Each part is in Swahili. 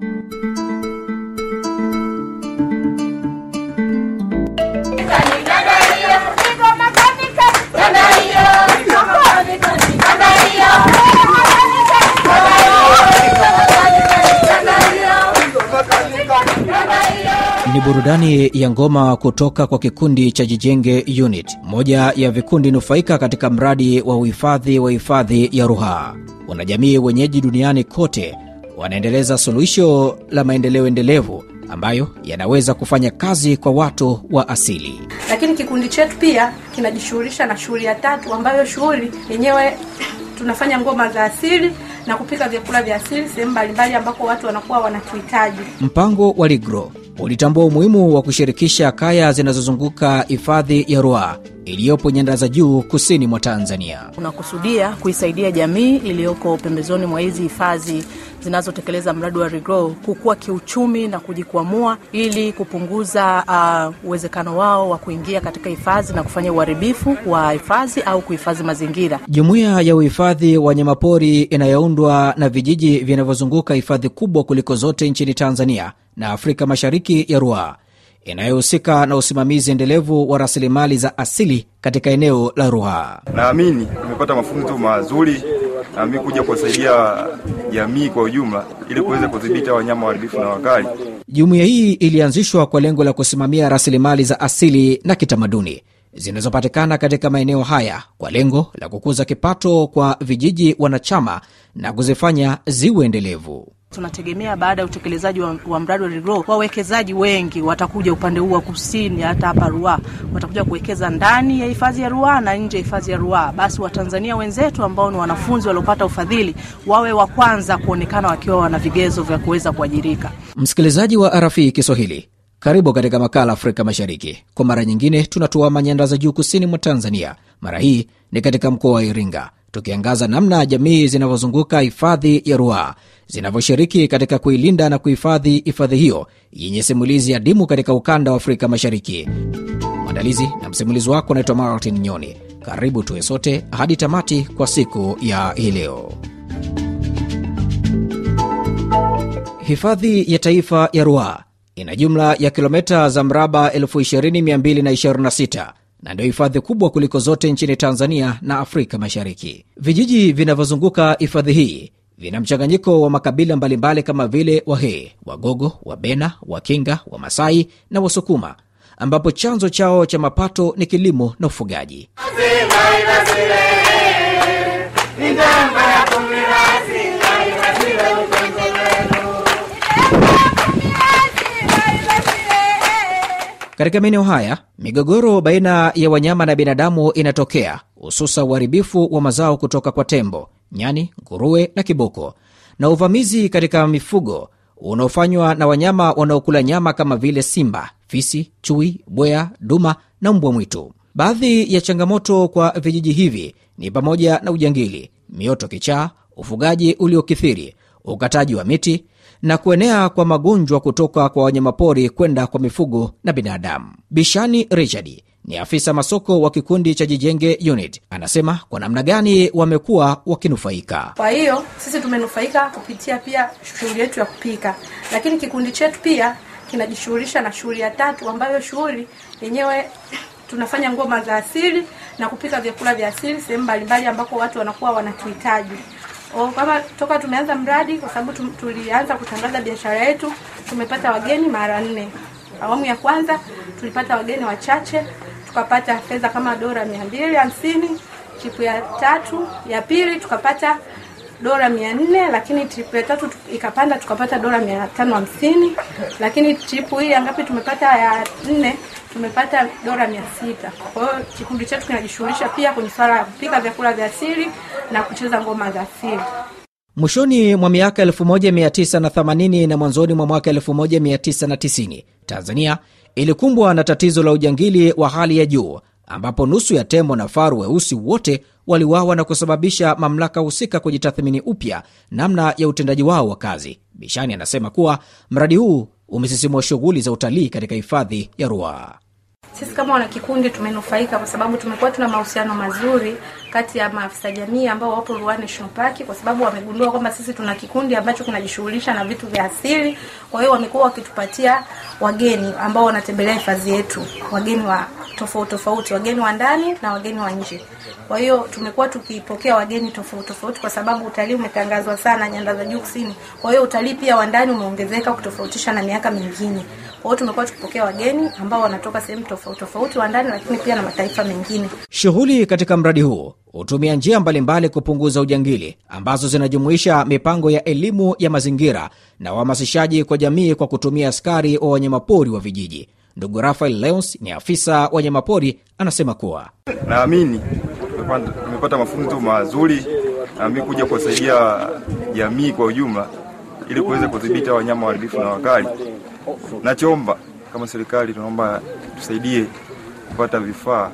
Ni burudani ya ngoma kutoka kwa kikundi cha Jijenge Unit, moja ya vikundi nufaika katika mradi wa uhifadhi wa hifadhi ya Ruaha. Wanajamii wenyeji duniani kote wanaendeleza suluhisho la maendeleo endelevu ambayo yanaweza kufanya kazi kwa watu wa asili. Lakini kikundi chetu pia kinajishughulisha na shughuli ya tatu, ambayo shughuli yenyewe tunafanya ngoma za asili na kupika vyakula vya asili sehemu mbalimbali ambako watu wanakuwa wanatuhitaji. Mpango wa Ligro ulitambua umuhimu wa kushirikisha kaya zinazozunguka hifadhi ya Ruaha iliyopo nyanda za juu kusini mwa Tanzania. Unakusudia kuisaidia jamii iliyoko pembezoni mwa hizi hifadhi zinazotekeleza mradi wa Regrow kukua kiuchumi na kujikwamua ili kupunguza uh, uwezekano wao wa kuingia katika hifadhi na kufanya uharibifu wa hifadhi au kuhifadhi mazingira. Jumuiya ya uhifadhi wa wanyamapori inayoundwa na vijiji vinavyozunguka hifadhi kubwa kuliko zote nchini Tanzania na Afrika Mashariki ya Ruaha inayohusika na usimamizi endelevu wa rasilimali za asili katika eneo la Ruaha. Naamini nimepata mafunzo mazuri na mimi kuja kuwasaidia jamii kwa ujumla ili kuweza kudhibiti wanyama waharibifu na wakali. Jumuiya hii ilianzishwa kwa lengo la kusimamia rasilimali za asili na kitamaduni zinazopatikana katika maeneo haya kwa lengo la kukuza kipato kwa vijiji wanachama na kuzifanya ziwe endelevu. Tunategemea baada ya utekelezaji wa, wa mradi wa Regrow wawekezaji wengi watakuja upande huu wa kusini, hata hapa Ruaha watakuja kuwekeza ndani ya hifadhi ya Ruaha na nje ya hifadhi ya Ruaha. Basi Watanzania wenzetu ambao ni wanafunzi waliopata ufadhili wawe wa kwanza kuonekana wakiwa wana vigezo vya kuweza kuajirika. Msikilizaji wa RFI Kiswahili, karibu katika makala Afrika Mashariki. Kwa mara nyingine tunatuama nyanda za juu kusini mwa Tanzania. Mara hii ni katika mkoa wa Iringa, tukiangaza namna jamii zinavyozunguka hifadhi ya Ruaha zinavyoshiriki katika kuilinda na kuhifadhi hifadhi hiyo yenye simulizi adimu katika ukanda wa Afrika Mashariki. Mwandalizi na msimulizi wako anaitwa Martin Nyoni. Karibu tuwe sote hadi tamati kwa siku ya hii leo. Hifadhi ya Taifa ya Ruaha ina jumla ya kilomita za mraba 20226 na ndio hifadhi kubwa kuliko zote nchini Tanzania na Afrika Mashariki. Vijiji vinavyozunguka hifadhi hii vina mchanganyiko wa makabila mbalimbali kama vile Wahee, Wagogo, Wabena, Wakinga, Wamasai na Wasukuma, ambapo chanzo chao cha mapato ni kilimo na ufugaji. Katika maeneo haya migogoro baina ya wanyama na binadamu inatokea, hususa uharibifu wa mazao kutoka kwa tembo, nyani, nguruwe na kiboko, na uvamizi katika mifugo unaofanywa na wanyama wanaokula nyama kama vile simba, fisi, chui, bwea, duma na mbwa mwitu. Baadhi ya changamoto kwa vijiji hivi ni pamoja na ujangili, mioto kichaa, ufugaji uliokithiri, ukataji wa miti na kuenea kwa magonjwa kutoka kwa wanyamapori kwenda kwa mifugo na binadamu. Bishani Richard ni afisa masoko wa kikundi cha Jijenge Unit, anasema kwa namna gani wamekuwa wakinufaika. Kwa hiyo sisi tumenufaika kupitia pia shughuli yetu ya kupika, lakini kikundi chetu pia kinajishughulisha na shughuli ya tatu, ambayo shughuli yenyewe tunafanya ngoma za asili na kupika vyakula vya asili sehemu mbalimbali ambako watu wanakuwa wanatuhitaji. O, kama toka tumeanza mradi, kwa sababu tulianza kutangaza biashara yetu, tumepata wageni mara nne. Awamu ya kwanza tulipata wageni wachache, tukapata fedha kama dola mia mbili hamsini. Chipu ya tatu ya pili tukapata dola mia nne, lakini tripu ya tatu ikapanda tukapata dola mia tano hamsini, lakini tripu hii angapi tumepata ya nne tumepata dola mia sita. Kwa hiyo kikundi chetu kinajishughulisha pia kwenye swala ya kupika vyakula vya asili na kucheza ngoma za asili. Mwishoni mwa miaka 1980 na mwanzoni mwa mwaka 1990 Tanzania ilikumbwa na tatizo la ujangili wa hali ya juu ambapo nusu ya tembo na faru weusi wote waliwawa na kusababisha mamlaka husika kujitathmini upya namna ya utendaji wao wa kazi. Bishani anasema kuwa mradi huu umesisimua shughuli za utalii katika hifadhi ya Ruaha. sisi kama wanakikundi tumenufaika kwa sababu tumekuwa tuna mahusiano mazuri kati ya maafisa jamii ambao wapo Ruaha National Park, kwa sababu wamegundua kwamba sisi tuna kikundi ambacho kinajishughulisha na vitu vya asili. Kwa hiyo wamekuwa wakitupatia wageni ambao wanatembelea hifadhi yetu, wageni wa tofauti tofauti, wageni wa ndani na wageni wa nje. Kwa hiyo tumekuwa tukipokea wageni tofauti tofauti, kwa sababu utalii umetangazwa sana nyanda za juu kusini. Kwa hiyo utalii pia wa ndani umeongezeka kutofautisha na miaka mingine. Kwa hiyo tumekuwa tukipokea wageni ambao wanatoka sehemu tofauti tofauti wa ndani, lakini pia na mataifa mengine. Shughuli katika mradi huu hutumia njia mbalimbali kupunguza ujangili ambazo zinajumuisha mipango ya elimu ya mazingira na uhamasishaji kwa jamii kwa kutumia askari wa wanyamapori wa vijiji. Ndugu Rafael Leons ni afisa wanyamapori, anasema kuwa naamini tumepata mafunzo mazuri, naamini kuja kuwasaidia jamii kwa ujumla ili kuweza kudhibiti wanyama waharibifu na wakali. Nachoomba kama serikali, tunaomba tusaidie kupata vifaa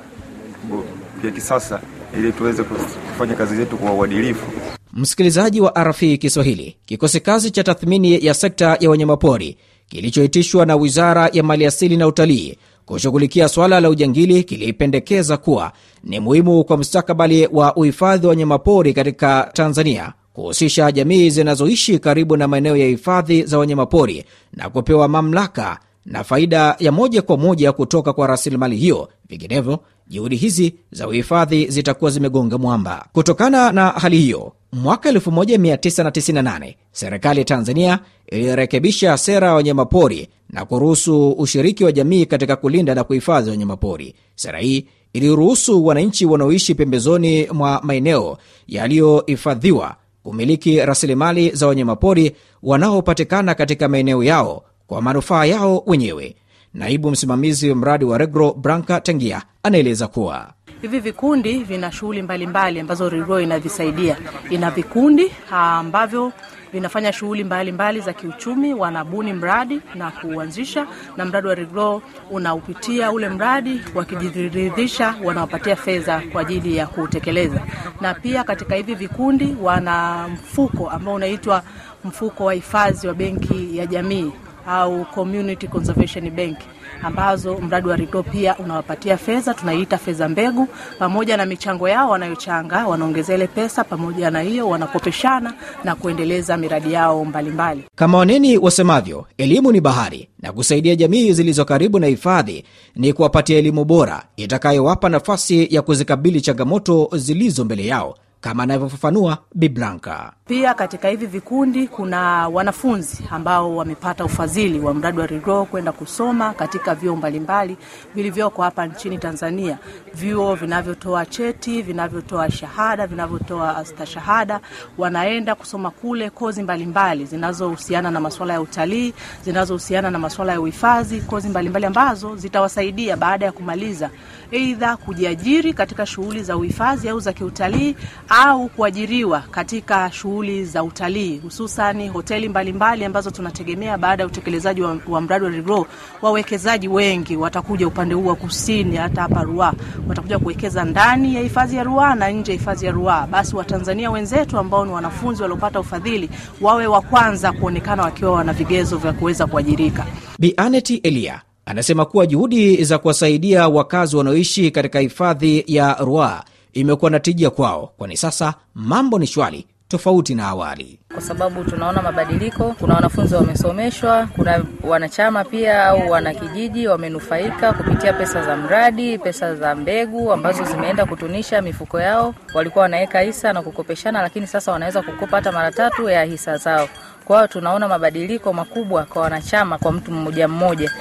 vya kisasa ili tuweze kufanya kazi zetu kwa uadilifu. Msikilizaji wa RFI Kiswahili, kikosi kazi cha tathmini ya sekta ya wanyamapori kilichoitishwa na Wizara ya Maliasili na Utalii kushughulikia swala la ujangili kilipendekeza kuwa ni muhimu kwa mustakabali wa uhifadhi wa wanyamapori katika Tanzania kuhusisha jamii zinazoishi karibu na maeneo ya hifadhi za wanyamapori na kupewa mamlaka na faida ya moja kwa moja kutoka kwa rasilimali hiyo. Vinginevyo, juhudi hizi za uhifadhi zitakuwa zimegonga mwamba. Kutokana na hali hiyo, mwaka 1998 serikali ya Tanzania ilirekebisha sera ya wanyamapori na kuruhusu ushiriki wa jamii katika kulinda na kuhifadhi wanyamapori. Sera hii iliruhusu wananchi wanaoishi pembezoni mwa maeneo yaliyohifadhiwa kumiliki rasilimali za wanyamapori wanaopatikana katika maeneo yao kwa manufaa yao wenyewe. Naibu msimamizi mradi wa Regro Branka Tangia anaeleza kuwa hivi vikundi vina shughuli mbalimbali ambazo RIGRO inavisaidia. Ina vikundi ambavyo vinafanya shughuli mbalimbali za kiuchumi, wanabuni mradi na kuuanzisha, na mradi wa RIGRO unaupitia ule mradi, wakijiridhisha wanawapatia fedha kwa ajili ya kutekeleza. Na pia katika hivi vikundi wana mfuko ambao unaitwa mfuko wa hifadhi wa benki ya jamii au Community Conservation Bank ambazo mradi wa RIGRO pia unawapatia fedha, tunaiita fedha mbegu. Pamoja na michango yao wanayochanga, wanaongeza ile pesa, pamoja na hiyo wanakopeshana na kuendeleza miradi yao mbalimbali mbali. Kama waneni wasemavyo, elimu ni bahari, na kusaidia jamii zilizo karibu na hifadhi ni kuwapatia elimu bora itakayowapa nafasi ya kuzikabili changamoto zilizo mbele yao kama anavyofafanua Biblanka. Pia katika hivi vikundi kuna wanafunzi ambao wamepata ufadhili wa mradi wa RIGRO kwenda kusoma katika vyuo mbalimbali vilivyoko hapa nchini Tanzania, vyuo vinavyotoa cheti, vinavyotoa shahada, vinavyotoa stashahada. Wanaenda kusoma kule kozi mbalimbali zinazohusiana na masuala ya utalii, zinazohusiana na masuala ya uhifadhi, kozi mbalimbali ambazo zitawasaidia baada ya kumaliza aidha kujiajiri katika shughuli za uhifadhi au za kiutalii au kuajiriwa katika shughuli za utalii, hususani hoteli mbalimbali mbali ambazo tunategemea baada ya utekelezaji wa, wa mradi wa Regrow Wawekezaji wengi watakuja upande huu wa kusini, hata hapa Ruaha watakuja kuwekeza ndani ya hifadhi ya Ruaha na nje ya hifadhi ya Ruaha. Basi Watanzania wenzetu ambao ni wanafunzi waliopata ufadhili wawe wa kwanza kuonekana wakiwa wana vigezo vya kuweza kuajirika. Bi Elia anasema kuwa juhudi za kuwasaidia wakazi wanaoishi katika hifadhi ya Ruaha imekuwa na tija kwao, kwani sasa mambo ni shwari tofauti na awali, kwa sababu tunaona mabadiliko. Kuna wanafunzi wamesomeshwa, kuna wanachama pia au wanakijiji wamenufaika kupitia pesa za mradi, pesa za mbegu ambazo zimeenda kutunisha mifuko yao. Walikuwa wanaweka hisa na kukopeshana, lakini sasa wanaweza kukopa hata mara tatu ya hisa zao. Kwa hiyo tunaona mabadiliko makubwa kwa wanachama, kwa mtu mmoja mmoja.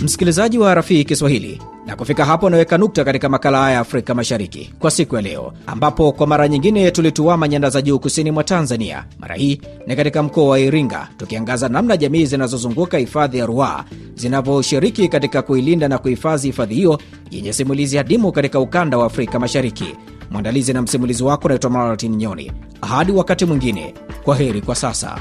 Msikilizaji wa Rafii Kiswahili, na kufika hapo naweka nukta katika makala haya ya Afrika Mashariki kwa siku ya leo, ambapo kwa mara nyingine tulituama nyanda za juu kusini mwa Tanzania. Mara hii ni katika mkoa wa Iringa, tukiangaza namna jamii zinazozunguka hifadhi ya Ruaha zinavyoshiriki katika kuilinda na kuhifadhi hifadhi hiyo yenye simulizi adimu katika ukanda wa Afrika Mashariki. Mwandalizi na msimulizi wako naitwa Maratin Nyoni. Hadi wakati mwingine, kwa heri kwa sasa.